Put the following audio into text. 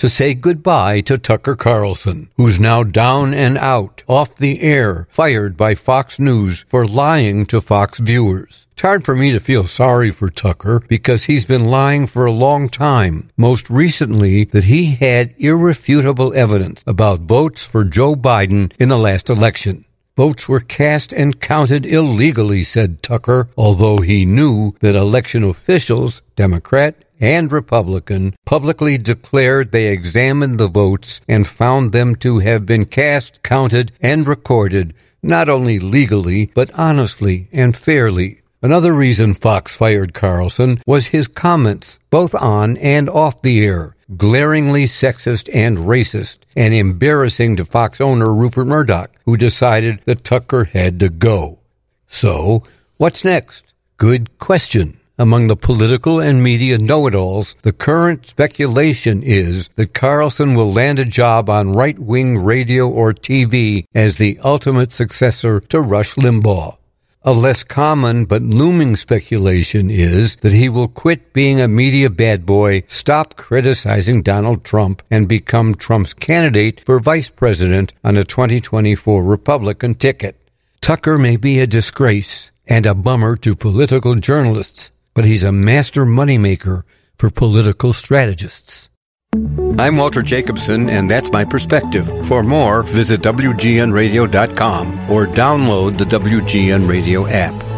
to say goodbye to Tucker Carlson, who's now down and out, off the air, fired by Fox News for lying to Fox viewers. It's hard for me to feel sorry for Tucker because he's been lying for a long time. Most recently, that he had irrefutable evidence about votes for Joe Biden in the last election. Votes were cast and counted illegally, said Tucker, although he knew that election officials, Democrat and Republican, publicly declared they examined the votes and found them to have been cast, counted, and recorded not only legally, but honestly and fairly. Another reason Fox fired Carlson was his comments, both on and off the air, glaringly sexist and racist, and embarrassing to Fox owner Rupert Murdoch, who decided that Tucker had to go. So, what's next? Good question. Among the political and media know-it-alls, the current speculation is that Carlson will land a job on right-wing radio or TV as the ultimate successor to Rush Limbaugh. A less common but looming speculation is that he will quit being a media bad boy, stop criticizing Donald Trump, and become Trump's candidate for vice president on a 2024 Republican ticket. Tucker may be a disgrace and a bummer to political journalists, but he's a master moneymaker for political strategists. I'm Walter Jacobson, and that's my perspective. For more, visit WGNRadio.com or download the WGN Radio app.